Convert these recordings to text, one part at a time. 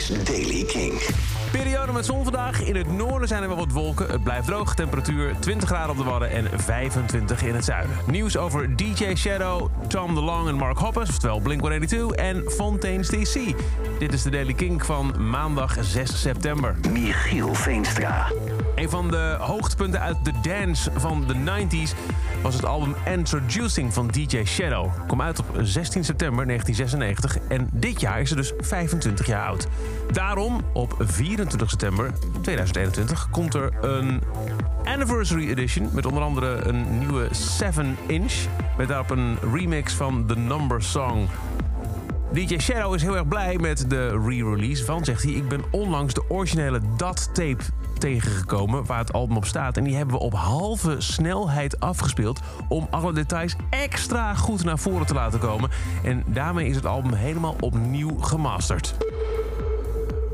is Daily King. Periode met zon vandaag. In het noorden zijn er wel wat wolken. Het blijft droog. Temperatuur 20 graden op de Wadden en 25 in het zuiden. Nieuws over DJ Shadow, Tom DeLong en Mark Hoppus, oftewel Blink-182 en Fontaine's DC. Dit is de Daily King van maandag 6 september. Michiel Veenstra. Een van de hoogtepunten uit de dance van de 90s was het album Introducing van DJ Shadow. Kom uit op 16 september 1996 en dit jaar is ze dus 25 jaar oud. Daarom op 24 september 2021 komt er een Anniversary Edition met onder andere een nieuwe 7-inch met daarop een remix van The Number Song. DJ Shadow is heel erg blij met de re-release van, zegt hij. Ik ben onlangs de originele DAT-tape tegengekomen waar het album op staat. En die hebben we op halve snelheid afgespeeld om alle details extra goed naar voren te laten komen. En daarmee is het album helemaal opnieuw gemasterd.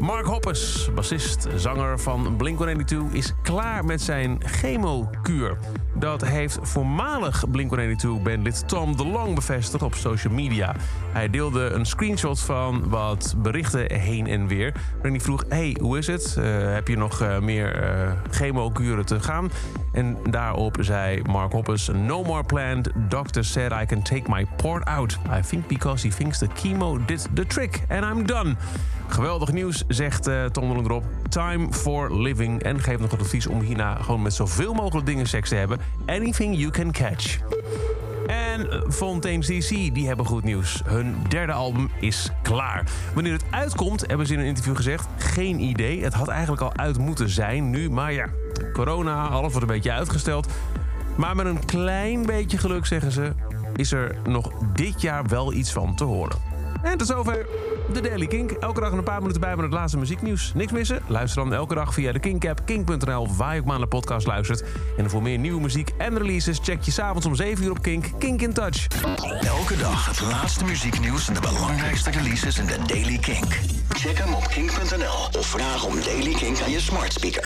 Mark Hoppus, bassist, zanger van Blink-182, is klaar met zijn chemokuur. Dat heeft voormalig Blink-182-bandlid Tom DeLong bevestigd op social media. Hij deelde een screenshot van wat berichten heen en weer. Waarin hij vroeg, hey, hoe is het? Uh, heb je nog uh, meer uh, chemokuren te gaan? En daarop zei Mark Hoppus, no more planned. Doctor said I can take my port out. I think because he thinks the chemo did the trick. And I'm done. Geweldig nieuws, zegt uh, Tom DeLong erop. Time for living. En geeft nog het advies om hierna gewoon met zoveel mogelijk dingen seks te hebben. Anything you can catch. En Fontaine's DC, die hebben goed nieuws. Hun derde album is klaar. Wanneer het uitkomt, hebben ze in een interview gezegd... geen idee, het had eigenlijk al uit moeten zijn nu. Maar ja, corona, alles wordt een beetje uitgesteld. Maar met een klein beetje geluk, zeggen ze... is er nog dit jaar wel iets van te horen. En tot zover de Daily Kink. Elke dag een paar minuten bij met het laatste muzieknieuws. Niks missen? Luister dan elke dag via de Kink-app, kink.nl... waar je ook maar de podcast luistert. En voor meer nieuwe muziek en releases... check je s'avonds om 7 uur op Kink. Kink in Touch. Elke dag het laatste muzieknieuws en de belangrijkste releases in de Daily Kink. Check hem op kink.nl of vraag om Daily Kink aan je smart speaker.